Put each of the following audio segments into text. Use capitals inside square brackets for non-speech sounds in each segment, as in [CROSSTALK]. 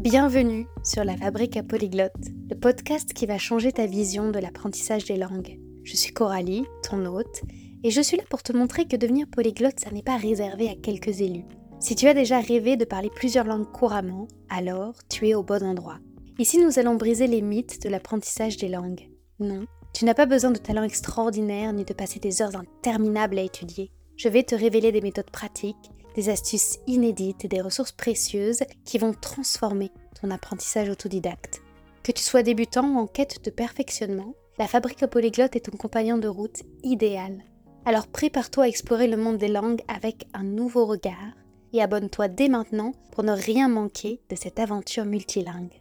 Bienvenue sur la Fabrique à Polyglotte, le podcast qui va changer ta vision de l'apprentissage des langues. Je suis Coralie, ton hôte, et je suis là pour te montrer que devenir polyglotte, ça n'est pas réservé à quelques élus. Si tu as déjà rêvé de parler plusieurs langues couramment, alors tu es au bon endroit. Ici, nous allons briser les mythes de l'apprentissage des langues. Non, tu n'as pas besoin de talent extraordinaire ni de passer des heures interminables à étudier. Je vais te révéler des méthodes pratiques des astuces inédites et des ressources précieuses qui vont transformer ton apprentissage autodidacte. Que tu sois débutant ou en quête de perfectionnement, la fabrique polyglotte est ton compagnon de route idéal. Alors prépare-toi à explorer le monde des langues avec un nouveau regard et abonne-toi dès maintenant pour ne rien manquer de cette aventure multilingue.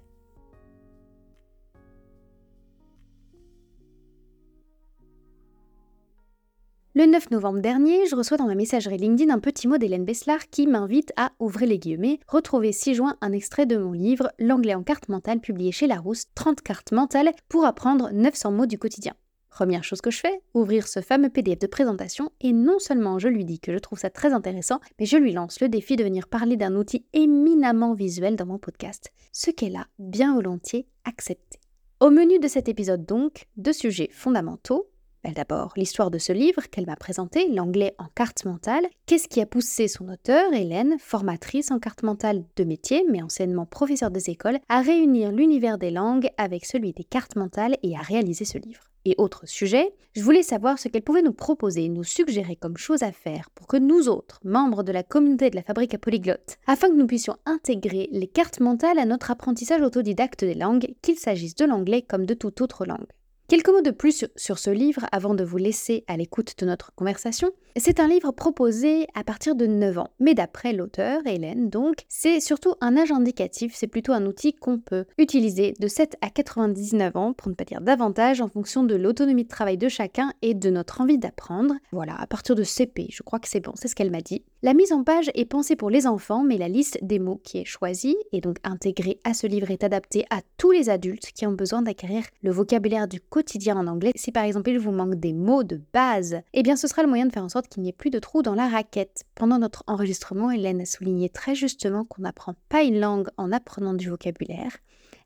Le 9 novembre dernier, je reçois dans ma messagerie LinkedIn un petit mot d'Hélène Besslar qui m'invite à, ouvrir les guillemets, retrouver 6 juin un extrait de mon livre L'anglais en carte mentale publié chez Larousse, 30 cartes mentales pour apprendre 900 mots du quotidien. Première chose que je fais, ouvrir ce fameux PDF de présentation et non seulement je lui dis que je trouve ça très intéressant, mais je lui lance le défi de venir parler d'un outil éminemment visuel dans mon podcast, ce qu'elle a bien volontiers accepté. Au menu de cet épisode donc, deux sujets fondamentaux, D'abord, l'histoire de ce livre qu'elle m'a présenté, L'anglais en carte mentale. Qu'est-ce qui a poussé son auteur, Hélène, formatrice en carte mentale de métier, mais anciennement professeur des écoles, à réunir l'univers des langues avec celui des cartes mentales et à réaliser ce livre? Et autres sujets, je voulais savoir ce qu'elle pouvait nous proposer nous suggérer comme chose à faire pour que nous autres, membres de la communauté de la fabrique à polyglotte, afin que nous puissions intégrer les cartes mentales à notre apprentissage autodidacte des langues, qu'il s'agisse de l'anglais comme de toute autre langue. Quelques mots de plus sur ce livre avant de vous laisser à l'écoute de notre conversation. C'est un livre proposé à partir de 9 ans, mais d'après l'auteur, Hélène donc, c'est surtout un âge indicatif, c'est plutôt un outil qu'on peut utiliser de 7 à 99 ans, pour ne pas dire davantage, en fonction de l'autonomie de travail de chacun et de notre envie d'apprendre. Voilà, à partir de CP, je crois que c'est bon, c'est ce qu'elle m'a dit. La mise en page est pensée pour les enfants, mais la liste des mots qui est choisie et donc intégrée à ce livre est adaptée à tous les adultes qui ont besoin d'acquérir le vocabulaire du quotidien en anglais. Si par exemple il vous manque des mots de base, eh bien ce sera le moyen de faire en sorte qu'il n'y ait plus de trous dans la raquette. Pendant notre enregistrement, Hélène a souligné très justement qu'on n'apprend pas une langue en apprenant du vocabulaire.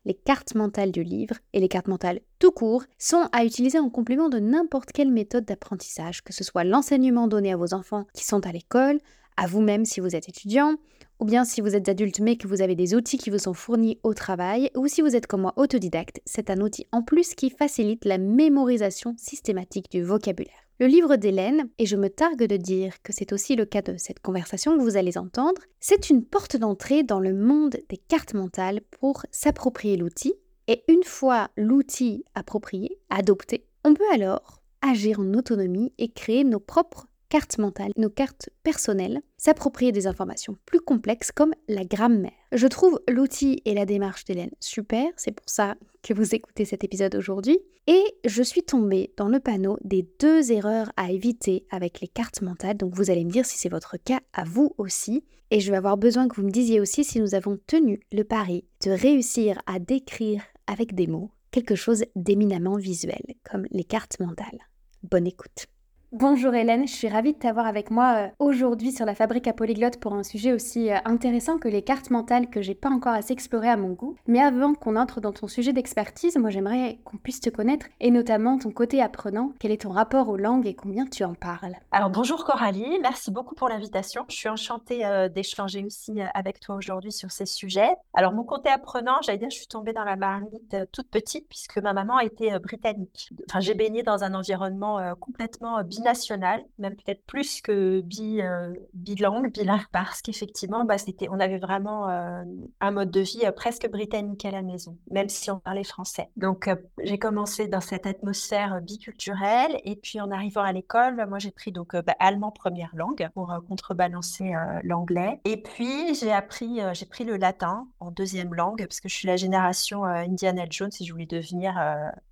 Les cartes mentales du livre et les cartes mentales tout court sont à utiliser en complément de n'importe quelle méthode d'apprentissage, que ce soit l'enseignement donné à vos enfants qui sont à l'école, à vous-même si vous êtes étudiant, ou bien si vous êtes adulte mais que vous avez des outils qui vous sont fournis au travail, ou si vous êtes comme moi autodidacte, c'est un outil en plus qui facilite la mémorisation systématique du vocabulaire. Le livre d'Hélène, et je me targue de dire que c'est aussi le cas de cette conversation que vous allez entendre, c'est une porte d'entrée dans le monde des cartes mentales pour s'approprier l'outil, et une fois l'outil approprié, adopté, on peut alors agir en autonomie et créer nos propres cartes mentales, nos cartes personnelles, s'approprier des informations plus complexes comme la grammaire. Je trouve l'outil et la démarche d'Hélène super, c'est pour ça que vous écoutez cet épisode aujourd'hui, et je suis tombée dans le panneau des deux erreurs à éviter avec les cartes mentales, donc vous allez me dire si c'est votre cas à vous aussi, et je vais avoir besoin que vous me disiez aussi si nous avons tenu le pari de réussir à décrire avec des mots quelque chose d'éminemment visuel, comme les cartes mentales. Bonne écoute. Bonjour Hélène, je suis ravie de t'avoir avec moi euh, aujourd'hui sur la fabrique à polyglotte pour un sujet aussi euh, intéressant que les cartes mentales que j'ai pas encore assez exploré à mon goût. Mais avant qu'on entre dans ton sujet d'expertise, moi j'aimerais qu'on puisse te connaître et notamment ton côté apprenant. Quel est ton rapport aux langues et combien tu en parles? Alors bonjour Coralie, merci beaucoup pour l'invitation. Je suis enchantée euh, d'échanger aussi avec toi aujourd'hui sur ces sujets. Alors mon côté apprenant, j'allais dire, je suis tombée dans la marmite toute petite puisque ma maman était britannique. Enfin j'ai baigné dans un environnement complètement bien même peut-être plus que bi, euh, bilingue, bilingue, parce qu'effectivement, bah, c'était, on avait vraiment euh, un mode de vie euh, presque britannique à la maison, même si on parlait français. Donc, j'ai commencé dans cette atmosphère biculturelle, et puis en arrivant à l'école, moi j'ai pris donc bah, allemand première langue pour contrebalancer l'anglais, et puis j'ai appris, j'ai pris le latin en deuxième langue parce que je suis la génération Indiana Jones et je voulais devenir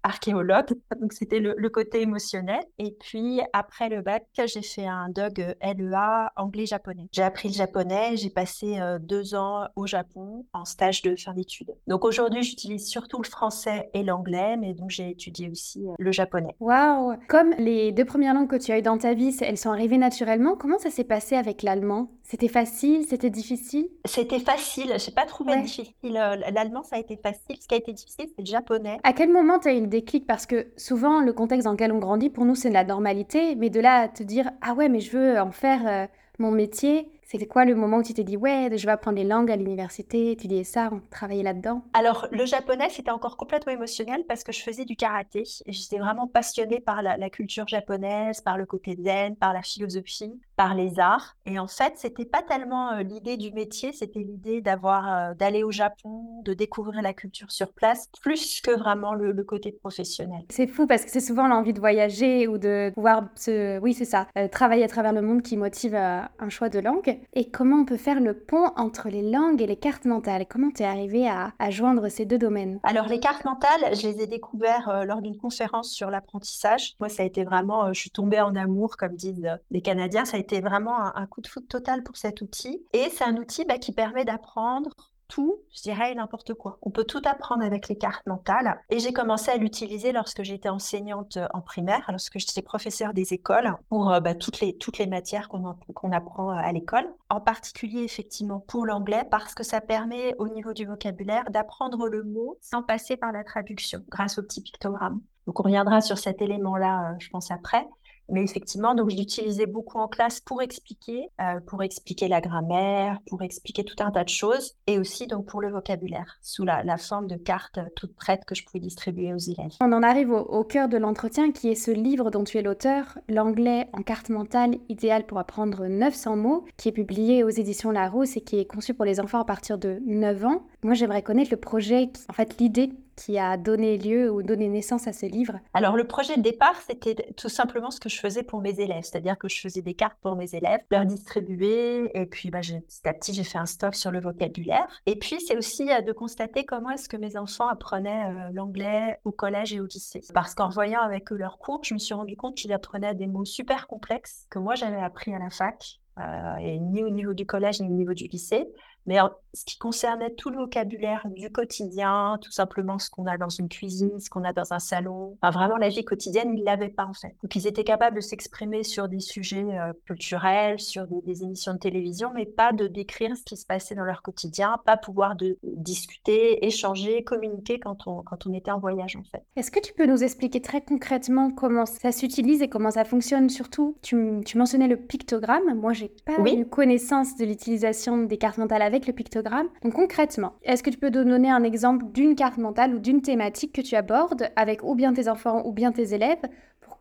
archéologue, [LAUGHS] donc c'était le côté émotionnel. Et puis après le bac, j'ai fait un DUG LEA anglais-japonais. J'ai appris le japonais, j'ai passé deux ans au Japon en stage de fin d'études. Donc aujourd'hui, j'utilise surtout le français et l'anglais, mais donc j'ai étudié aussi le japonais. Waouh Comme les deux premières langues que tu as eues dans ta vie, elles sont arrivées naturellement, comment ça s'est passé avec l'allemand? C'était facile? C'était difficile? C'était facile, je n'ai pas trouvé difficile. L'allemand, ça a été facile. Ce qui a été difficile, c'est le japonais. À quel moment tu as eu le déclic? Parce que souvent, le contexte dans lequel on grandit, pour nous, c'est de la normalité, mais de là à te dire, ah ouais, mais je veux en faire euh, mon métier, c'était quoi le moment où tu t'es dit, ouais, je vais apprendre les langues à l'université, étudier ça, travailler là-dedans? Alors, le japonais, c'était encore complètement émotionnel parce que je faisais du karaté. J'étais vraiment passionnée par la, culture japonaise, par le côté zen, par la philosophie, par les arts. Et en fait, c'était pas tellement euh, l'idée du métier, c'était l'idée d'avoir, euh, d'aller au Japon, de découvrir la culture sur place, plus que vraiment le, côté professionnel. C'est fou parce que c'est souvent l'envie de voyager ou de pouvoir se, oui, c'est ça, euh, travailler à travers le monde qui motive un choix de langue. Et comment on peut faire le pont entre les langues et les cartes mentales? Comment tu es arrivé à, joindre ces deux domaines? Alors, les cartes mentales, je les ai découvertes euh, lors d'une conférence sur l'apprentissage. Moi, ça a été vraiment, euh, je suis tombée en amour, comme disent euh, les Canadiens. Ça a été vraiment un, coup de foot total pour cet outil. Et c'est un outil bah, qui permet d'apprendre tout, je dirais n'importe quoi. On peut tout apprendre avec les cartes mentales. Et j'ai commencé à l'utiliser lorsque j'étais enseignante euh, en primaire, lorsque j'étais professeure des écoles, pour euh, bah, toutes, les, toutes les matières qu'on apprend euh, à l'école. En particulier, effectivement, pour l'anglais, parce que ça permet, au niveau du vocabulaire, d'apprendre le mot sans passer par la traduction, grâce au petit pictogramme. Donc, on reviendra sur cet élément-là, je pense, après. Mais effectivement, donc je l'utilisais beaucoup en classe pour expliquer, euh, pour expliquer la grammaire, pour expliquer tout un tas de choses, et aussi donc pour le vocabulaire, sous la, forme de cartes toutes prêtes que je pouvais distribuer aux élèves. On en arrive au, cœur de l'entretien, qui est ce livre dont tu es l'auteur, L'anglais en carte mentale, idéal pour apprendre 900 mots, qui est publié aux éditions Larousse et qui est conçu pour les enfants à partir de 9 ans. Moi, j'aimerais connaître le projet, en fait l'idée qui a donné lieu ou donné naissance à ce livre Alors, le projet de départ, c'était tout simplement ce que je faisais pour mes élèves, c'est-à-dire que je faisais des cartes pour mes élèves, leur distribuer, et puis bah, petit à petit, j'ai fait un stock sur le vocabulaire. Et puis, c'est aussi euh, de constater comment est-ce que mes enfants apprenaient euh, l'anglais au collège et au lycée. Parce qu'en voyant avec eux leurs cours, je me suis rendu compte qu'ils apprenaient des mots super complexes que moi, j'avais appris à la fac, euh, ni au niveau du collège, ni au niveau du lycée. Mais ce qui concernait tout le vocabulaire du quotidien, tout simplement ce qu'on a dans une cuisine, ce qu'on a dans un salon, enfin, vraiment la vie quotidienne, ils ne l'avaient pas en fait. Donc ils étaient capables de s'exprimer sur des sujets euh, culturels, sur des, émissions de télévision, mais pas de décrire ce qui se passait dans leur quotidien, pas pouvoir de discuter, échanger, communiquer quand on, quand on était en voyage en fait. Est-ce que tu peux nous expliquer très concrètement comment ça s'utilise et comment ça fonctionne surtout? Tu, tu, mentionnais le pictogramme, moi j'ai pas eu connaissance de l'utilisation des cartes mentales le pictogramme. Donc concrètement, est-ce que tu peux donner un exemple d'une carte mentale ou d'une thématique que tu abordes avec ou bien tes enfants ou bien tes élèves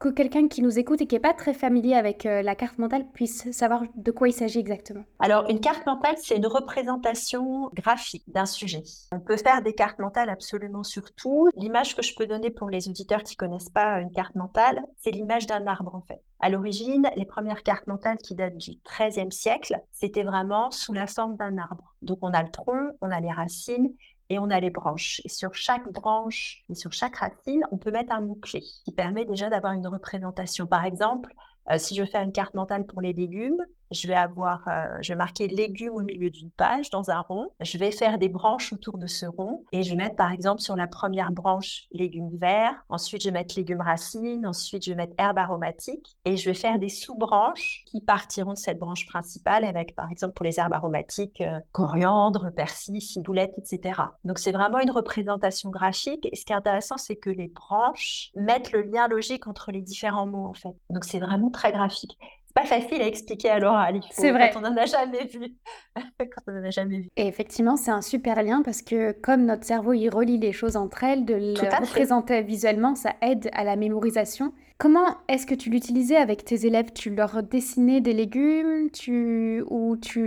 que quelqu'un qui nous écoute et qui n'est pas très familier avec euh, la carte mentale puisse savoir de quoi il s'agit exactement Alors, une carte mentale, c'est une représentation graphique d'un sujet. On peut faire des cartes mentales absolument sur tout. L'image que je peux donner pour les auditeurs qui connaissent pas une carte mentale, c'est l'image d'un arbre en fait. À l'origine, les premières cartes mentales qui datent du XIIIe siècle, c'était vraiment sous la forme d'un arbre. Donc on a le tronc, on a les racines et on a les branches. Et sur chaque branche et sur chaque racine, on peut mettre un mot-clé qui permet déjà d'avoir une représentation. Par exemple, euh, si je fais une carte mentale pour les légumes, je vais avoir, euh, je vais marquer légumes au milieu d'une page dans un rond. Je vais faire des branches autour de ce rond et je vais mettre par exemple sur la première branche légumes verts. Ensuite, je vais mettre légumes racines. Ensuite, je vais mettre herbes aromatiques et je vais faire des sous-branches qui partiront de cette branche principale avec par exemple pour les herbes aromatiques, euh, coriandre, persil, ciboulette, etc. Donc, c'est vraiment une représentation graphique. Et ce qui est intéressant, c'est que les branches mettent le lien logique entre les différents mots en fait. Donc, c'est vraiment très graphique pas facile à expliquer à l'oral. C'est vrai. Quand on n'en a jamais vu. [LAUGHS] quand on en a jamais vu. Et effectivement, c'est un super lien parce que comme notre cerveau, il relie les choses entre elles, de les représenter visuellement, ça aide à la mémorisation. Comment est-ce que tu l'utilisais avec tes élèves? Tu leur dessinais des légumes tu... ou tu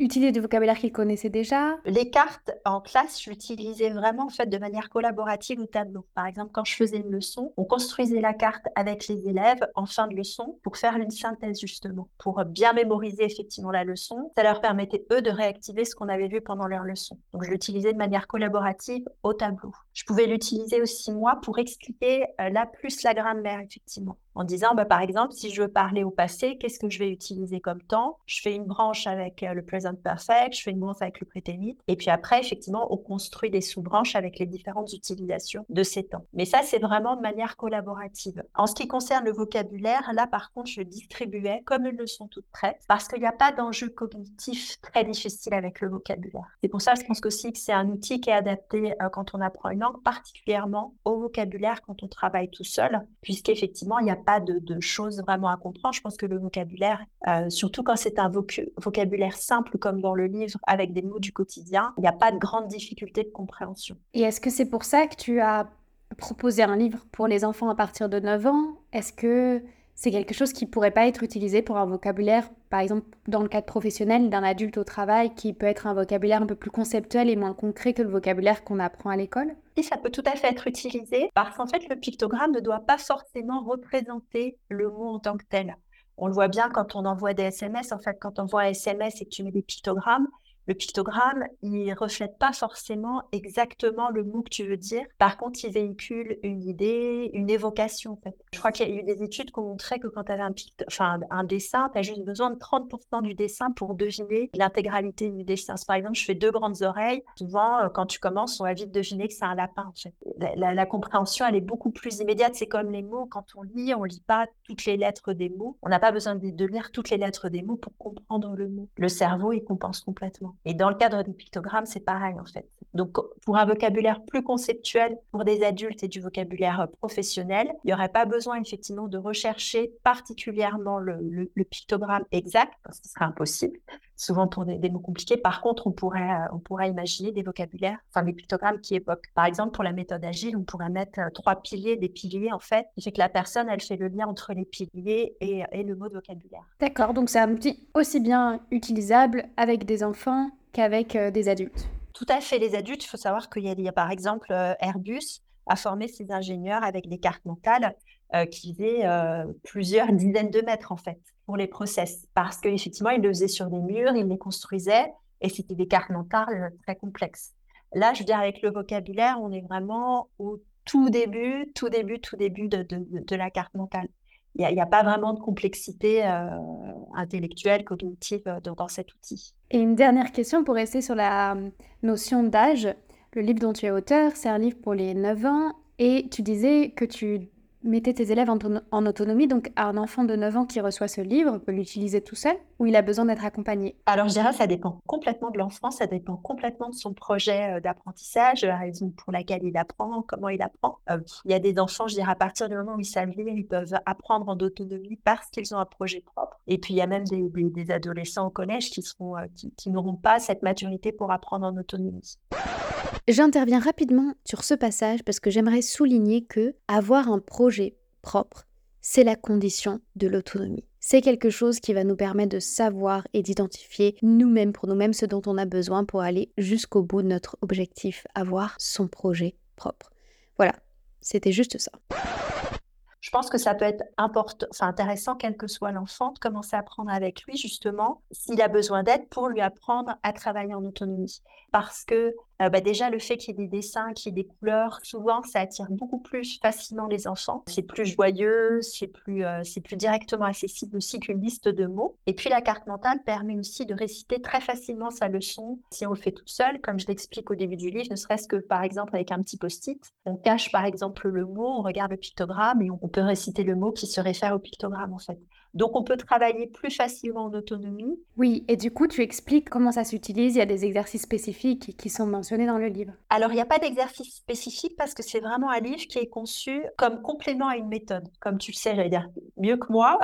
utiliser du vocabulaire qu'ils connaissaient déjà Les cartes en classe, je l'utilisais vraiment en fait de manière collaborative au tableau. Par exemple, quand je faisais une leçon, on construisait la carte avec les élèves en fin de leçon pour faire une synthèse justement, pour bien mémoriser effectivement la leçon. Ça leur permettait eux de réactiver ce qu'on avait vu pendant leur leçon. Donc je l'utilisais de manière collaborative au tableau. Je pouvais l'utiliser aussi moi pour expliquer euh, la plus la grammaire effectivement en disant, bah, par exemple, si je veux parler au passé, qu'est-ce que je vais utiliser comme temps? Je fais une branche avec euh, le present perfect, je fais une branche avec le préténit, et puis après, effectivement, on construit des sous-branches avec les différentes utilisations de ces temps. Mais ça, c'est vraiment de manière collaborative. En ce qui concerne le vocabulaire, là, par contre, je distribuais comme une leçon toute prête, parce qu'il n'y a pas d'enjeu cognitif très difficile avec le vocabulaire. C'est pour ça, je pense aussi que c'est un outil qui est adapté euh, quand on apprend une langue, particulièrement au vocabulaire quand on travaille tout seul, puisqu'effectivement, il n'y a pas de, choses vraiment à comprendre. Je pense que le vocabulaire, euh, surtout quand c'est un vocabulaire simple comme dans le livre, avec des mots du quotidien, il n'y a pas de grande difficulté de compréhension. Et est-ce que c'est pour ça que tu as proposé un livre pour les enfants à partir de 9 ans? Est-ce que c'est quelque chose qui pourrait pas être utilisé pour un vocabulaire, par exemple dans le cadre professionnel d'un adulte au travail, qui peut être un vocabulaire un peu plus conceptuel et moins concret que le vocabulaire qu'on apprend à l'école? Oui, ça peut tout à fait être utilisé, parce qu'en fait, le pictogramme ne doit pas forcément représenter le mot en tant que tel. On le voit bien quand on envoie des SMS. En fait, quand on envoie un SMS et que tu mets des pictogrammes, le pictogramme, il reflète pas forcément exactement le mot que tu veux dire. Par contre, il véhicule une idée, une évocation. En fait. Je crois qu'il y a eu des études qui ont montré que quand tu avais un, enfin, un dessin, tu as juste besoin de 30% du dessin pour deviner l'intégralité du dessin. Par exemple, je fais deux grandes oreilles. Souvent, euh, quand tu commences, on va vite deviner que c'est un lapin. En fait. la, compréhension, elle est beaucoup plus immédiate. C'est comme les mots. Quand on lit, on lit pas toutes les lettres des mots. On n'a pas besoin de, de lire toutes les lettres des mots pour comprendre le mot. Le cerveau, il compense complètement. Et dans le cadre du pictogramme, c'est pareil en fait. Donc pour un vocabulaire plus conceptuel pour des adultes et du vocabulaire euh, professionnel, il n'y aurait pas besoin effectivement de rechercher particulièrement le, pictogramme exact, parce que ce serait impossible, souvent pour des, mots compliqués. Par contre, on pourrait, euh, on pourrait imaginer des vocabulaires, enfin des pictogrammes qui évoquent. Par exemple, pour la méthode agile, on pourrait mettre euh, trois piliers, des piliers en fait, qui fait que la personne, elle fait le lien entre les piliers et, et le mot de vocabulaire. D'accord, donc c'est un outil aussi bien utilisable avec des enfants qu'avec euh, des adultes. Tout à fait, les adultes, il faut savoir qu'il y, a par exemple Airbus a formé ses ingénieurs avec des cartes mentales euh, qui faisaient plusieurs dizaines de mètres en fait pour les process parce qu'effectivement ils le faisaient sur des murs, ils les construisaient et c'était des cartes mentales très complexes. Là, je veux dire, avec le vocabulaire, on est vraiment au tout début, tout début, tout début de la carte mentale il n'y a, pas vraiment de complexité euh, intellectuelle, cognitive euh, dans, cet outil. Et une dernière question pour rester sur la euh, notion d'âge. Le livre dont tu es auteur, c'est un livre pour les 9 ans et tu disais que tu mettez tes élèves en, autonomie. Donc, un enfant de 9 ans qui reçoit ce livre peut l'utiliser tout seul ou il a besoin d'être accompagné? Alors, je dirais ça dépend complètement de l'enfant, ça dépend complètement de son projet euh, d'apprentissage, la raison pour laquelle il apprend, comment il apprend. Euh, il y a des enfants, je dirais, à partir du moment où ils savent lire, ils peuvent apprendre en autonomie parce qu'ils ont un projet propre. Et puis, il y a même des, adolescents au collège qui, euh, qui n'auront pas cette maturité pour apprendre en autonomie. J'interviens rapidement sur ce passage parce que j'aimerais souligner que avoir un projet propre, c'est la condition de l'autonomie. C'est quelque chose qui va nous permettre de savoir et d'identifier nous-mêmes pour nous-mêmes ce dont on a besoin pour aller jusqu'au bout de notre objectif, avoir son projet propre. Voilà, c'était juste ça. Je pense que ça peut être important, intéressant, quel que soit l'enfant, de commencer à apprendre avec lui, justement, s'il a besoin d'aide, pour lui apprendre à travailler en autonomie. Parce que euh, bah, déjà, le fait qu'il y ait des dessins, qu'il y ait des couleurs, souvent, ça attire beaucoup plus facilement les enfants. C'est plus joyeux, c'est plus, euh, c'est plus directement accessible aussi qu'une liste de mots. Et puis, la carte mentale permet aussi de réciter très facilement sa leçon si on le fait tout seul, comme je l'explique au début du livre, ne serait-ce que, par exemple, avec un petit post-it. On cache, par exemple, le mot, on regarde le pictogramme et on peut réciter le mot qui se réfère au pictogramme, en fait. Donc, on peut travailler plus facilement en autonomie. Oui, et du coup, tu expliques comment ça s'utilise. Il y a des exercices spécifiques qui sont mentionnés dans le livre. Alors, il n'y a pas d'exercice spécifique parce que c'est vraiment un livre qui est conçu comme complément à une méthode. Comme tu le sais, mieux que moi,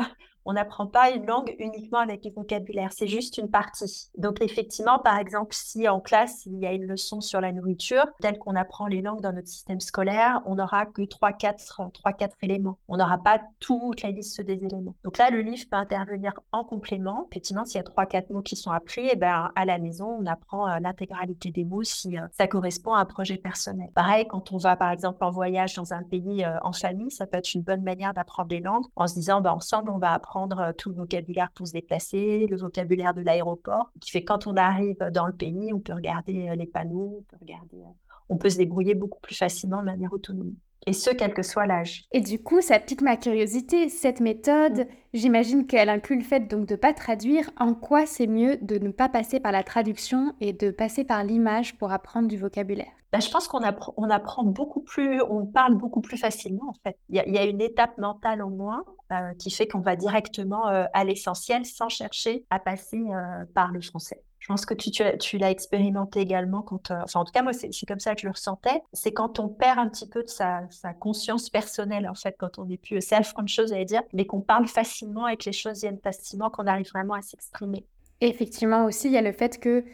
on n'apprend pas une langue uniquement avec du vocabulaire, c'est juste une partie. Donc effectivement, par exemple, si en classe, il y a une leçon sur la nourriture, telle qu'on apprend les langues dans notre système scolaire, on n'aura que 3-4 éléments. On n'aura pas toute la liste des éléments. Donc là, le livre peut intervenir en complément. Effectivement, s'il y a 3-4 mots qui sont appris, eh ben, à la maison, on apprend euh, l'intégralité des mots si euh, ça correspond à un projet personnel. Pareil, quand on va par exemple en voyage dans un pays euh, en famille, ça peut être une bonne manière d'apprendre des langues en se disant, ben, ensemble, on va apprendre euh, tout le vocabulaire pour se déplacer, le vocabulaire de l'aéroport, qui fait quand on arrive dans le pays, on peut regarder euh, les panneaux, on peut, euh, on peut se débrouiller beaucoup plus facilement de manière autonome. Et ce, quel que soit l'âge. Et du coup, ça pique ma curiosité. Cette méthode, mm. j'imagine qu'elle inclut le fait donc de ne pas traduire. En quoi c'est mieux de ne pas passer par la traduction et de passer par l'image pour apprendre du vocabulaire bah, je pense qu'on apprend, on apprend beaucoup plus, on parle beaucoup plus facilement en fait. Il y, a une étape mentale en moins euh, qui fait qu'on va directement euh, à l'essentiel sans chercher à passer euh, par le français. Je pense que tu, l'as expérimenté également quand, enfin en tout cas moi c'est comme ça que je le ressentais, c'est quand on perd un petit peu de sa, conscience personnelle en fait, quand on n'est plus self-conscious à dire, mais qu'on parle facilement et que les choses viennent facilement, qu'on arrive vraiment à s'exprimer. Effectivement aussi, il y a le fait que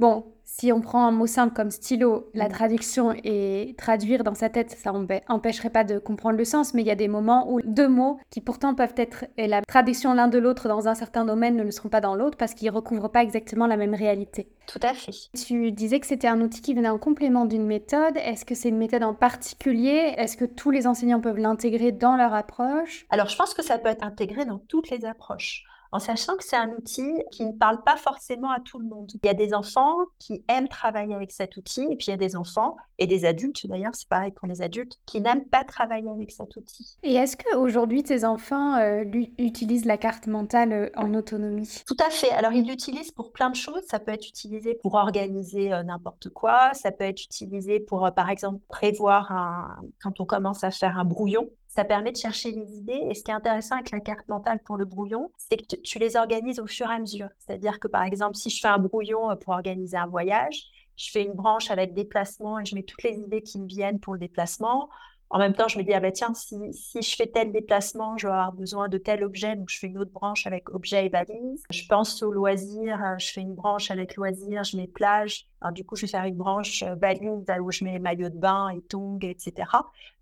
Bon, si on prend un mot simple comme stylo, la mm. traduction et traduire dans sa tête, ça n'empêcherait pas de comprendre le sens, mais il y a des moments où deux mots qui pourtant peuvent être, et la traduction l'un de l'autre dans un certain domaine ne le seront pas dans l'autre parce qu'ils ne recouvrent pas exactement la même réalité. Tout à fait. Tu disais que c'était un outil qui venait en complément d'une méthode. Est-ce que c'est une méthode en particulier? Est-ce que tous les enseignants peuvent l'intégrer dans leur approche? Alors, je pense que ça peut être intégré dans toutes les approches en sachant que c'est un outil qui ne parle pas forcément à tout le monde. Il y a des enfants qui aiment travailler avec cet outil, et puis il y a des enfants, et des adultes d'ailleurs, c'est pareil pour les adultes, qui n'aiment pas travailler avec cet outil. Et est-ce qu'aujourd'hui, tes enfants euh, utilisent la carte mentale euh, en autonomie? Tout à fait. Alors, ils l'utilisent pour plein de choses. Ça peut être utilisé pour organiser euh, n'importe quoi, ça peut être utilisé pour, par exemple, prévoir un... quand on commence à faire un brouillon ça permet de chercher les idées. Et ce qui est intéressant avec la carte mentale pour le brouillon, c'est que tu les organises au fur et à mesure. C'est-à-dire que, par exemple, si je fais un brouillon euh, pour organiser un voyage, je fais une branche avec déplacement et je mets toutes les idées qui me viennent pour le déplacement. En même temps, je me dis, ah ben tiens, si, si, je fais tel déplacement, je vais avoir besoin de tel objet, donc je fais une autre branche avec objet et valise. Je pense au loisir, euh, je fais une branche avec loisir, je mets plage. Du coup, je vais faire une branche euh, valise où je mets maillot de bain et tongs, etc.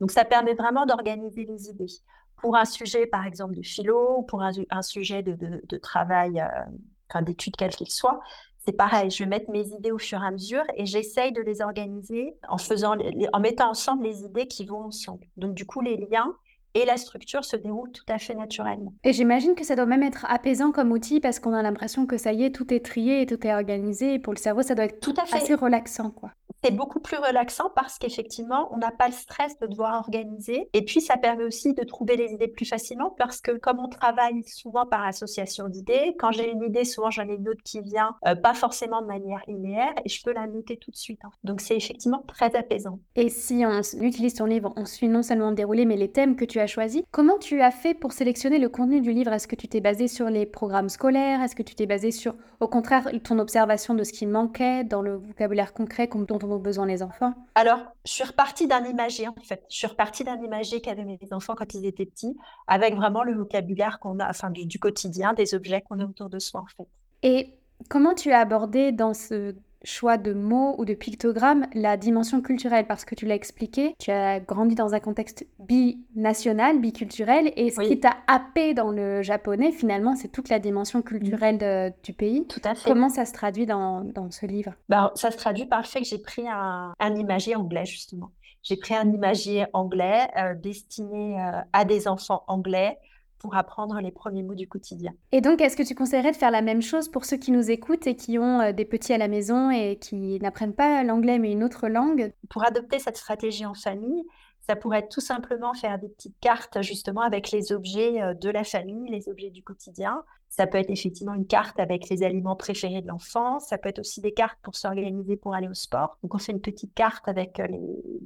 Donc ça permet vraiment d'organiser les idées. Pour un sujet, par exemple, de philo, ou pour un, sujet de, de, travail, euh, d'études quel qu'il soit, c'est pareil, je vais mettre mes idées au fur et à mesure et j'essaye de les organiser en faisant, en mettant ensemble les idées qui vont ensemble. Donc du coup, les liens et la structure se déroulent tout à fait naturellement. Et j'imagine que ça doit même être apaisant comme outil parce qu'on a l'impression que ça y est, tout est trié et tout est organisé. Et pour le cerveau, ça doit être tout à fait. assez relaxant, quoi c'est beaucoup plus relaxant parce qu'effectivement, on n'a pas le stress de devoir organiser. Et puis, ça permet aussi de trouver les idées plus facilement parce que comme on travaille souvent par association d'idées, quand j'ai une idée, souvent j'en ai une autre qui vient, euh, pas forcément de manière linéaire, et je peux la noter tout de suite. Hein. Donc, c'est effectivement très apaisant. Et si on utilise ton livre, on suit non seulement le déroulé, mais les thèmes que tu as choisis. Comment tu as fait pour sélectionner le contenu du livre? Est-ce que tu t'es basé sur les programmes scolaires? Est-ce que tu t'es basé sur, au contraire, ton observation de ce qui manquait dans le vocabulaire concret dont on besoin les enfants Alors, je suis repartie d'un imagé, en fait. Je suis repartie d'un imagé qu'avaient mes enfants quand ils étaient petits, avec vraiment le vocabulaire qu'on a, enfin, du, du quotidien, des objets qu'on a autour de soi, en fait. Et comment tu as abordé dans ce choix de mots ou de pictogrammes la dimension culturelle parce que tu l'as expliqué, tu as grandi dans un contexte binational, biculturel et ce qui t'a happé dans le japonais finalement c'est toute la dimension culturelle du pays. Tout à fait. Comment ça se traduit dans, dans ce livre? Bah, Ça se traduit par le fait que j'ai pris un, un imagier anglais justement. J'ai pris un imagier anglais euh, destiné euh, à des enfants anglais pour apprendre les premiers mots du quotidien. Et donc, est-ce que tu conseillerais de faire la même chose pour ceux qui nous écoutent et qui ont euh, des petits à la maison et qui n'apprennent pas l'anglais mais une autre langue? Pour adopter cette stratégie en famille, ça pourrait être tout simplement faire des petites cartes justement avec les objets euh, de la famille, les objets du quotidien. Ça peut être effectivement une carte avec les aliments préférés de l'enfant. Ça peut être aussi des cartes pour s'organiser pour aller au sport. Donc on fait une petite carte avec euh,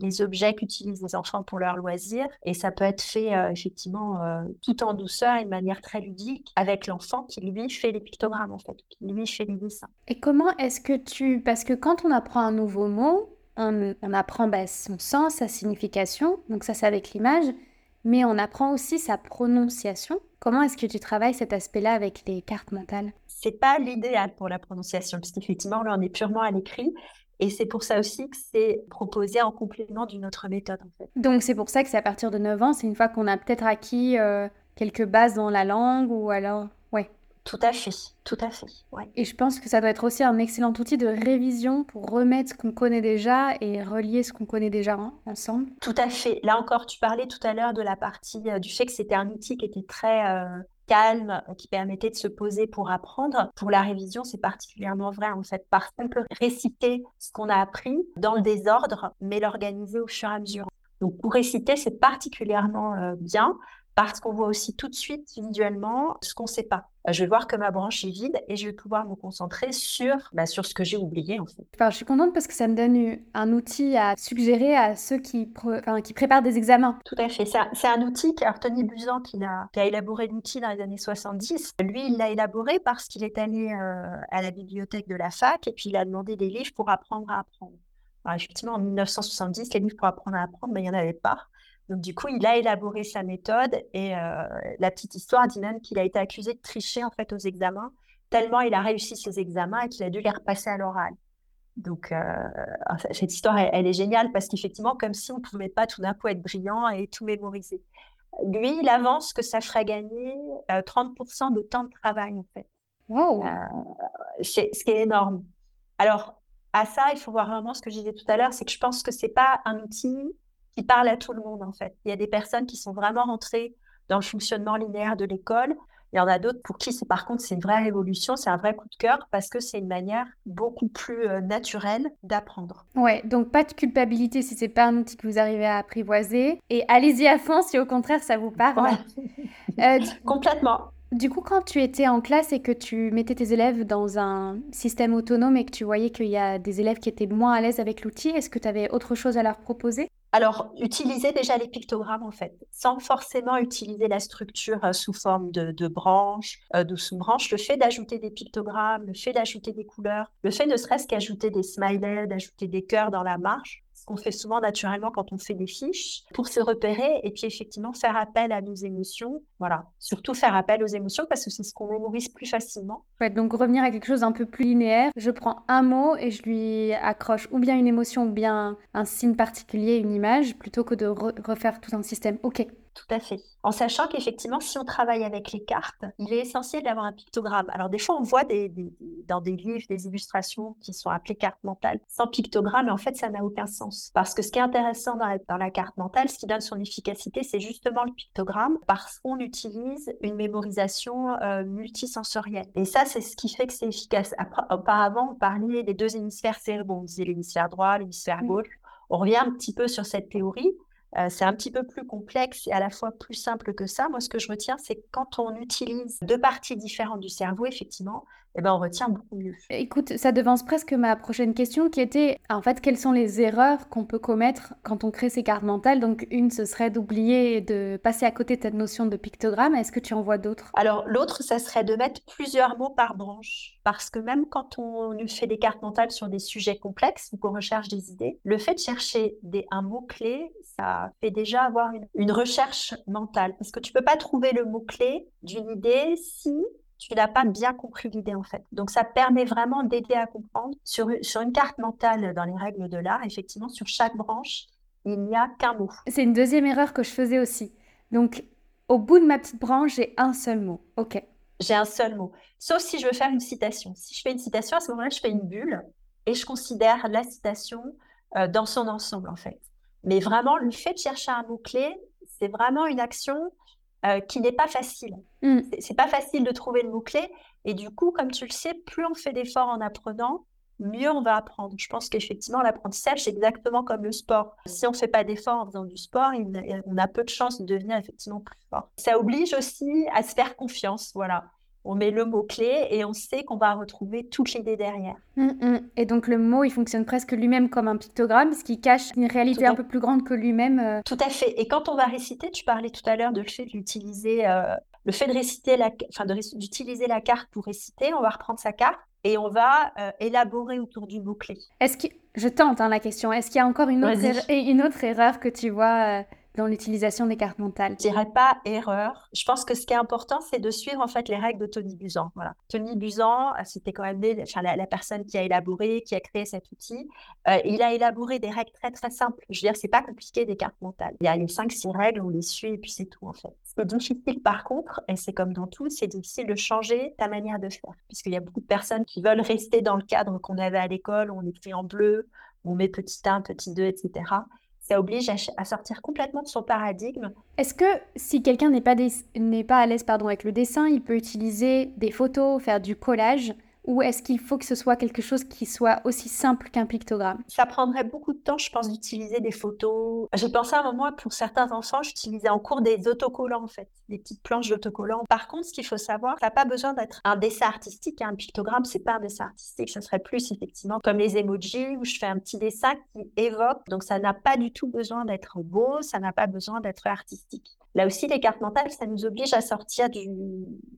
les, objets qu'utilisent les enfants pour leurs loisirs. Et ça peut être fait euh, effectivement tout en douceur et de manière très ludique avec l'enfant qui lui fait les pictogrammes en fait, qui lui fait les dessins. Et comment est-ce que tu... Parce que quand on apprend un nouveau mot, on, apprend bah, son sens, sa signification, donc ça c'est avec l'image, mais on apprend aussi sa prononciation. Comment est-ce que tu travailles cet aspect-là avec les cartes mentales? C'est pas l'idéal pour la prononciation, puisqu'effectivement là on est purement à l'écrit. Et c'est pour ça aussi que c'est proposé en complément d'une autre méthode. En fait. Donc c'est pour ça que c'est à partir de 9 ans, c'est une fois qu'on a peut-être acquis euh, quelques bases dans la langue ou alors... Tout à fait, tout à fait. Et je pense que ça doit être aussi un excellent outil de révision pour remettre ce qu'on connaît déjà et relier ce qu'on connaît déjà ensemble. Tout à fait. Là encore, tu parlais tout à l'heure de la partie euh, du fait que c'était un outil qui était très euh, calme, qui permettait de se poser pour apprendre. Pour la révision, c'est particulièrement vrai en fait, parce qu'on peut réciter ce qu'on a appris dans le désordre, mais l'organiser au fur et à mesure. Donc pour réciter, c'est particulièrement euh, bien parce qu'on voit aussi tout de suite visuellement ce qu'on ne sait pas. Euh, je vais voir que ma branche est vide et je vais pouvoir me concentrer sur, bah, sur ce que j'ai oublié en fait. je suis contente parce que ça me donne un outil à suggérer à ceux qui, qui préparent des examens. Tout à fait. C'est un, outil qu'Anthony Tony Buzan qui a, qui a élaboré l'outil dans les années 70. Lui, il l'a élaboré parce qu'il est allé euh, à la bibliothèque de la fac et puis il a demandé des livres pour apprendre à apprendre. Alors, effectivement, en 1970, les livres pour apprendre à apprendre, mais il n'y en avait pas. Donc, du coup, il a élaboré sa méthode et euh, la petite histoire dit même qu'il a été accusé de tricher en fait aux examens, tellement il a réussi ses examens et qu'il a dû les repasser à l'oral. Donc, euh, cette histoire, elle, est géniale parce qu'effectivement, comme si on ne pouvait pas tout d'un coup être brillant et tout mémoriser. Lui, il avance que ça ferait gagner 30% euh, de temps de travail, en fait. Wow. c'est ce qui est énorme. Alors, à ça, il faut voir vraiment ce que je disais tout à l'heure, c'est que je pense que c'est pas un outil qui parle à tout le monde en fait. Il y a des personnes qui sont vraiment rentrées dans le fonctionnement linéaire de l'école. Il y en a d'autres pour qui c'est par contre c'est une vraie révolution, c'est un vrai coup de cœur parce que c'est une manière beaucoup plus euh, naturelle d'apprendre. Ouais, donc pas de culpabilité si c'est pas un outil que vous arrivez à apprivoiser et allez-y à fond si au contraire ça vous parle. Euh, Complètement. Du coup, quand tu étais en classe et que tu mettais tes élèves dans un système autonome et que tu voyais qu'il y a des élèves qui étaient moins à l'aise avec l'outil, est-ce que tu avais autre chose à leur proposer? Alors, utiliser déjà les pictogrammes, en fait, sans forcément utiliser la structure euh, sous forme de, branches, euh, de sous-branches. Le fait d'ajouter des pictogrammes, le fait d'ajouter des couleurs, le fait ne serait-ce qu'ajouter des smileys, d'ajouter des cœurs dans la marche, qu'on fait souvent naturellement quand on fait des fiches, pour se repérer et puis effectivement faire appel à nos émotions. Voilà, surtout faire appel aux émotions parce que c'est ce qu'on mémorise plus facilement. Donc revenir à quelque chose un peu plus linéaire. Je prends un mot et je lui accroche ou bien une émotion ou bien un signe particulier, une image, plutôt que de refaire tout un système. Ok. Tout à fait. En sachant qu'effectivement, si on travaille avec les cartes, il est essentiel d'avoir un pictogramme. Alors, des fois, on voit des, dans des livres des illustrations qui sont appelées cartes mentales sans pictogramme, mais en fait, ça n'a aucun sens. Parce que ce qui est intéressant dans la, dans la carte mentale, ce qui donne son efficacité, c'est justement le pictogramme, parce qu'on utilise une mémorisation euh, multisensorielle. Et ça, c'est ce qui fait que c'est efficace. auparavant, on parlait des deux hémisphères cérébraux. On disait l'hémisphère droit, l'hémisphère mmh. gauche. On revient un petit peu sur cette théorie, euh, c'est un petit peu plus complexe et à la fois plus simple que ça. Moi, ce que je retiens, c'est quand on utilise deux parties différentes du cerveau, effectivement, eh ben, on retient beaucoup mieux. Écoute, ça devance presque ma prochaine question qui était, en fait, quelles sont les erreurs qu'on peut commettre quand on crée ces cartes mentales? Donc, une, ce serait d'oublier de passer à côté de cette notion de pictogramme. Est-ce que tu en vois d'autres? Alors, l'autre, ça serait de mettre plusieurs mots par branche. Parce que même quand on fait des cartes mentales sur des sujets complexes ou qu'on recherche des idées, le fait de chercher des, un mot-clé, ça fait déjà avoir une, une recherche mentale. Parce que tu peux pas trouver le mot-clé d'une idée si tu n'as pas bien compris l'idée en fait. Donc ça permet vraiment d'aider à comprendre. Sur, sur une carte mentale dans les règles de l'art, effectivement, sur chaque branche, il n'y a qu'un mot. C'est une deuxième erreur que je faisais aussi. Donc au bout de ma petite branche, j'ai un seul mot. Ok. J'ai un seul mot. Sauf si je veux faire une citation. Si je fais une citation, à ce moment-là, je fais une bulle et je considère la citation euh, dans son ensemble en fait. Mais vraiment, le fait de chercher un mot-clé, c'est vraiment une action euh, qui n'est pas facile. Mm. C'est pas facile de trouver le mot-clé. Et du coup, comme tu le sais, plus on fait d'efforts en apprenant, mieux on va apprendre. Je pense qu'effectivement, l'apprentissage, c'est exactement comme le sport. Si on ne fait pas d'efforts en faisant du sport, on a peu de chances de devenir effectivement plus fort. Ça oblige aussi à se faire confiance. Voilà on met le mot-clé et on sait qu'on va retrouver toute l'idée derrière. Hum, hum. Et donc le mot, il fonctionne presque lui-même comme un pictogramme, ce qui cache une réalité un peu plus grande que lui-même. Euh. Tout à fait. Et quand on va réciter, tu parlais tout à l'heure de le fait d'utiliser, euh, le fait de réciter la, enfin d'utiliser la carte pour réciter, on va reprendre sa carte et on va euh, élaborer autour du mot-clé. Est-ce que je tente hein, la question Est-ce qu'il y a encore une autre, er-, une autre erreur que tu vois dans l'utilisation des cartes mentales Je dirais pas erreur. Je pense que ce qui est important, c'est de suivre en fait les règles de Tony Buzan. Voilà. Tony Buzan, euh, c'était quand même la, personne qui a élaboré, qui a créé cet outil. Euh, il a élaboré des règles très très simples. Je veux dire, c'est pas compliqué des cartes mentales. Il y a les 5-6 règles, on les suit et puis c'est tout en fait. Ce qui est difficile par contre, et c'est comme dans tout, c'est difficile de changer ta manière de faire. Puisqu'il y a beaucoup de personnes qui veulent rester dans le cadre qu'on avait à l'école, on écrit en bleu, on met petit 1, petit 2, etc ça oblige à, sortir complètement de son paradigme. Est-ce que si quelqu'un n'est pas, pas à l'aise avec le dessin, il peut utiliser des photos, faire du collage ou est-ce qu'il faut que ce soit quelque chose qui soit aussi simple qu'un pictogramme? Ça prendrait beaucoup de temps, je pense, d'utiliser des photos. J'ai pensé à un moment, pour certains enfants, j'utilisais en cours des autocollants, en fait, des petites planches d'autocollants. Par contre, ce qu'il faut savoir, ça n'a pas besoin d'être un dessin artistique. Un pictogramme, c'est pas un dessin artistique, ça serait plus effectivement comme les emojis où je fais un petit dessin qui évoque. Donc, ça n'a pas du tout besoin d'être beau, ça n'a pas besoin d'être artistique. Là aussi, les cartes mentales, ça nous oblige à sortir du,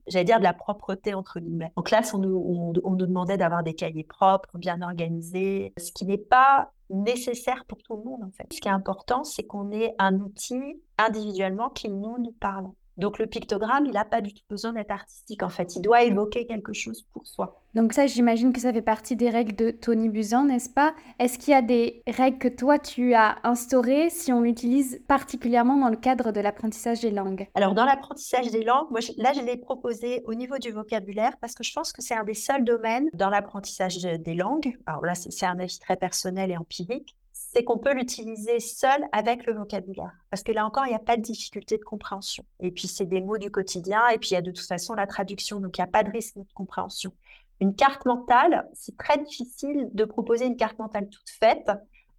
j'allais dire, de la propreté, entre guillemets. En classe, on nous, demandait d'avoir des cahiers propres, bien organisés, ce qui n'est pas nécessaire pour tout le monde, en fait. Ce qui est important, c'est qu'on ait un outil individuellement qui nous parle. Donc le pictogramme, il n'a pas du tout besoin d'être artistique en fait. Il doit évoquer quelque chose pour soi. Donc ça, j'imagine que ça fait partie des règles de Tony Buzan, n'est-ce pas? Est-ce qu'il y a des règles que toi, tu as instaurées si on l'utilise particulièrement dans le cadre de l'apprentissage des langues? Alors dans l'apprentissage des langues, moi, là, je l'ai proposé au niveau du vocabulaire parce que je pense que c'est un des seuls domaines dans l'apprentissage des langues. Alors là, c'est un avis très personnel et empirique c'est qu'on peut l'utiliser seul avec le vocabulaire. Parce que là encore, il n'y a pas de difficulté de compréhension. Et puis, c'est des mots du quotidien, et puis il y a de toute façon la traduction, donc il n'y a pas de risque de compréhension. Une carte mentale, c'est très difficile de proposer une carte mentale toute faite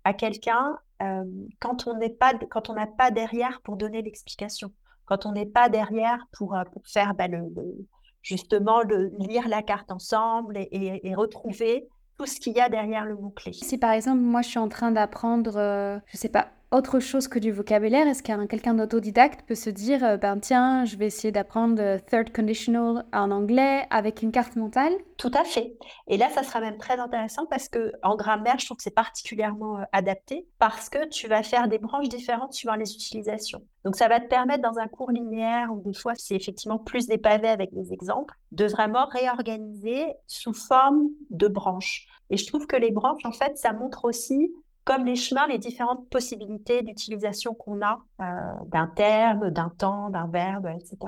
à quelqu'un euh, quand on n'est pas, n'a pas derrière pour donner l'explication, quand on n'est pas derrière pour, euh, pour faire bah, justement le, lire la carte ensemble et retrouver ce qu'il y a derrière le mot-clé. Si par exemple, moi, je suis en train d'apprendre, euh, je sais pas, autre chose que du vocabulaire, est-ce qu'un quelqu'un d'autodidacte peut se dire, euh, ben tiens, je vais essayer d'apprendre third conditional en anglais avec une carte mentale? Tout à fait. Et là, ça sera même très intéressant parce que en grammaire, je trouve que c'est particulièrement euh, adapté parce que tu vas faire des branches différentes suivant les utilisations. Donc, ça va te permettre dans un cours linéaire où des fois c'est effectivement plus des pavés avec des exemples, de vraiment réorganiser sous forme de branches. Et je trouve que les branches, en fait, ça montre aussi comme les chemins, les différentes possibilités d'utilisation qu'on a euh, d'un terme, d'un temps, d'un verbe, etc.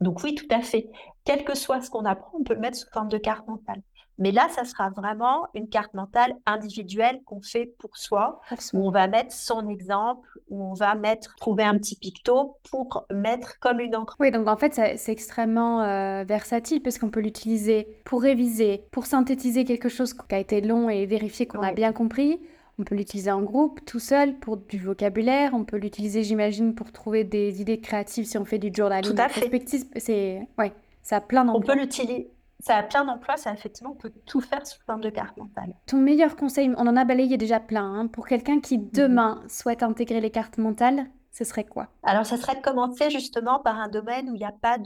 Donc oui, tout à fait. Quel que soit ce qu'on apprend, on peut le mettre sous forme de carte mentale. Mais là, ça sera vraiment une carte mentale individuelle qu'on fait pour soi, où on va mettre son exemple, où on va mettre, trouver un petit picto pour mettre comme une encre. Oui, donc en fait, c'est extrêmement euh, versatile parce qu'on peut l'utiliser pour réviser, pour synthétiser quelque chose qui a été long et vérifier qu'on a bien compris. On peut l'utiliser en groupe, tout seul, pour du vocabulaire. On peut l'utiliser, j'imagine, pour trouver des idées créatives si on fait du journaling. Tout à fait. C'est, ouais, ça a plein d'emplois. On peut l'utiliser. Ça a plein d'emplois, ça effectivement, on peut tout faire sous forme de carte mentale. Ton meilleur conseil, on en a balayé déjà plein, hein, pour quelqu'un qui mhm. demain souhaite intégrer les cartes mentales, ce serait quoi? Alors, ça serait de commencer justement par un domaine où il n'y a pas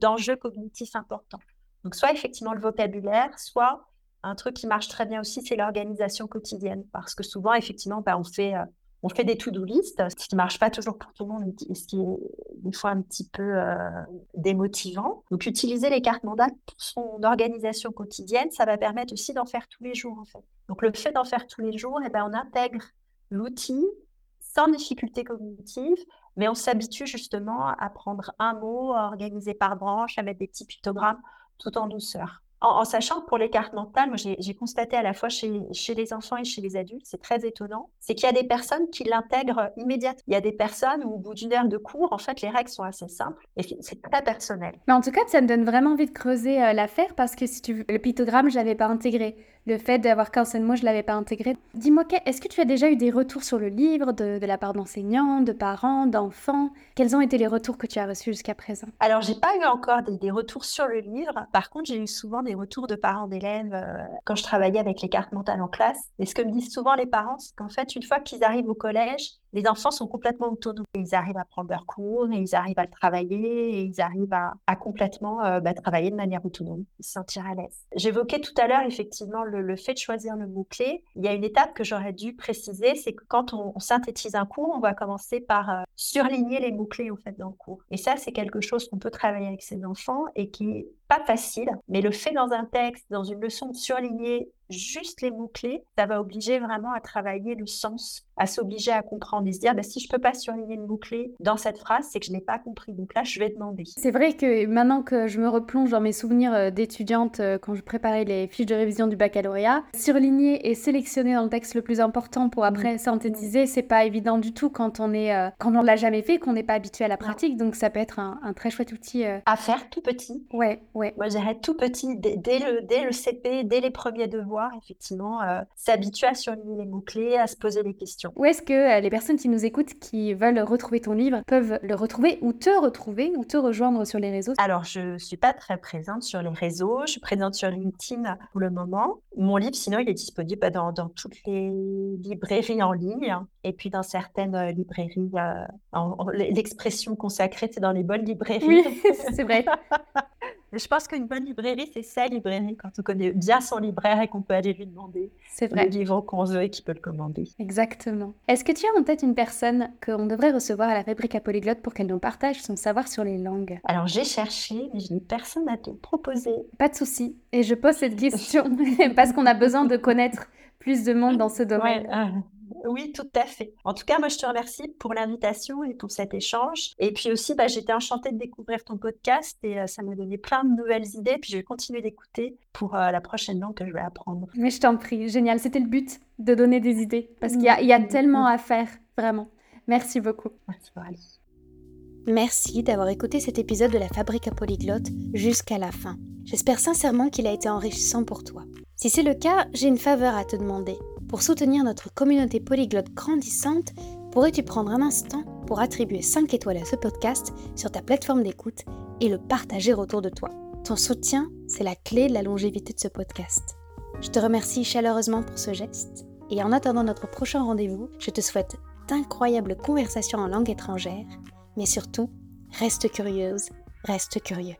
d'enjeux cognitifs importants. Donc, soit effectivement le vocabulaire, soit un truc qui marche très bien aussi, c'est l'organisation quotidienne. Parce que souvent, effectivement, bah, on, fait, euh, on fait des to-do list, ce qui ne marche pas toujours pour tout le monde, ce qui est une fois un petit peu euh, démotivant. Donc, utiliser les cartes mandales pour son organisation quotidienne, ça va permettre aussi d'en faire tous les jours, en fait. Donc, le fait d'en faire tous les jours, eh ben, on intègre l'outil sans difficulté cognitive, mais on s'habitue justement à prendre un mot, à organiser par branche, à mettre des petits pictogrammes tout en douceur. En, sachant que pour les cartes mentales, moi j'ai constaté à la fois chez, les enfants et chez les adultes, c'est très étonnant, c'est qu'il y a des personnes qui l'intègrent immédiatement. Il y a des personnes où au bout d'une heure de cours, en fait, les règles sont assez simples et c'est très personnel. Mais en tout cas, ça me donne vraiment envie de creuser euh, l'affaire parce que si tu veux, le pictogramme, je l'avais pas intégré le fait d'avoir seul mot, je ne l'avais pas intégré. Dis-moi, est-ce que tu as déjà eu des retours sur le livre de, la part d'enseignants, de parents, d'enfants? Quels ont été les retours que tu as reçus jusqu'à présent? Alors, j'ai pas eu encore des, retours sur le livre. Par contre, j'ai eu souvent des retours de parents d'élèves euh, quand je travaillais avec les cartes mentales en classe. Et ce que me disent souvent les parents, c'est qu'en fait, une fois qu'ils arrivent au collège, les enfants sont complètement autonomes. Ils arrivent à prendre leur cours, et ils arrivent à le travailler, et ils arrivent à, complètement euh, bah, travailler de manière autonome, se sentir à l'aise. J'évoquais tout à l'heure effectivement le, fait de choisir le mot-clé. Il y a une étape que j'aurais dû préciser, c'est que quand on, synthétise un cours, on va commencer par euh, surligner les mots-clés en fait dans le cours. Et ça, c'est quelque chose qu'on peut travailler avec ses enfants et qui pas facile, mais le fait dans un texte, dans une leçon de surligner juste les mots-clés, ça va obliger vraiment à travailler le sens, à s'obliger à comprendre et se dire bah, si je peux pas surligner le mot-clé dans cette phrase, c'est que je n'ai pas compris. Donc là, je vais demander. C'est vrai que maintenant que je me replonge dans mes souvenirs euh, d'étudiante euh, quand je préparais les fiches de révision du baccalauréat, surligner et sélectionner dans le texte le plus important pour après mmh. synthétiser, c'est pas évident du tout quand on est euh, quand on l'a jamais fait, qu'on n'est pas habitué à la pratique. Donc ça peut être un, très chouette outil à faire tout petit. Ouais Ouais. Moi, j'irais tout petit, dès, le, dès le CP, dès les premiers devoirs, effectivement, euh, s'habituer à surligner les mots-clés, à se poser des questions. Où est-ce que euh, les personnes qui nous écoutent, qui veulent retrouver ton livre, peuvent le retrouver ou te retrouver ou te rejoindre sur les réseaux? Alors, je ne suis pas très présente sur les réseaux. Je suis présente sur LinkedIn pour le moment. Mon livre, sinon, il est disponible dans, dans toutes les librairies en ligne et puis dans certaines euh, librairies. L'expression consacrée, c'est dans les bonnes librairies. Oui, [LAUGHS] c'est vrai. [LAUGHS] Je pense qu'une bonne librairie, c'est sa librairie quand on connaît bien son libraire et qu'on peut aller lui demander vrai. le livre qu'on veut et qu'il peut le commander. Exactement. Est-ce que tu as en tête une personne qu'on devrait recevoir à la Fabrique à Polyglotte pour qu'elle nous partage son savoir sur les langues? Alors j'ai cherché, mais je n'ai personne à te proposer. Pas de souci. Et je pose cette question [LAUGHS] parce qu'on a besoin de connaître plus de monde dans ce domaine. Ouais, euh, oui, tout à fait. En tout cas, moi, je te remercie pour l'invitation et pour cet échange. Et puis aussi, bah, j'étais enchantée de découvrir ton podcast et euh, ça m'a donné plein de nouvelles idées. Puis je vais continuer d'écouter pour euh, la prochaine langue que je vais apprendre. Mais je t'en prie, génial. C'était le but de donner des idées parce qu'il y a, y a tellement à faire, vraiment. Merci beaucoup. Merci, Coralie. Merci d'avoir écouté cet épisode de la Fabrique à Polyglotte jusqu'à la fin. J'espère sincèrement qu'il a été enrichissant pour toi. Si c'est le cas, j'ai une faveur à te demander. Pour soutenir notre communauté polyglotte grandissante, pourrais-tu prendre un instant pour attribuer 5 étoiles à ce podcast sur ta plateforme d'écoute et le partager autour de toi? Ton soutien, c'est la clé de la longévité de ce podcast. Je te remercie chaleureusement pour ce geste et en attendant notre prochain rendez-vous, je te souhaite d'incroyables conversations en langue étrangère, mais surtout, reste curieuse, reste curieux.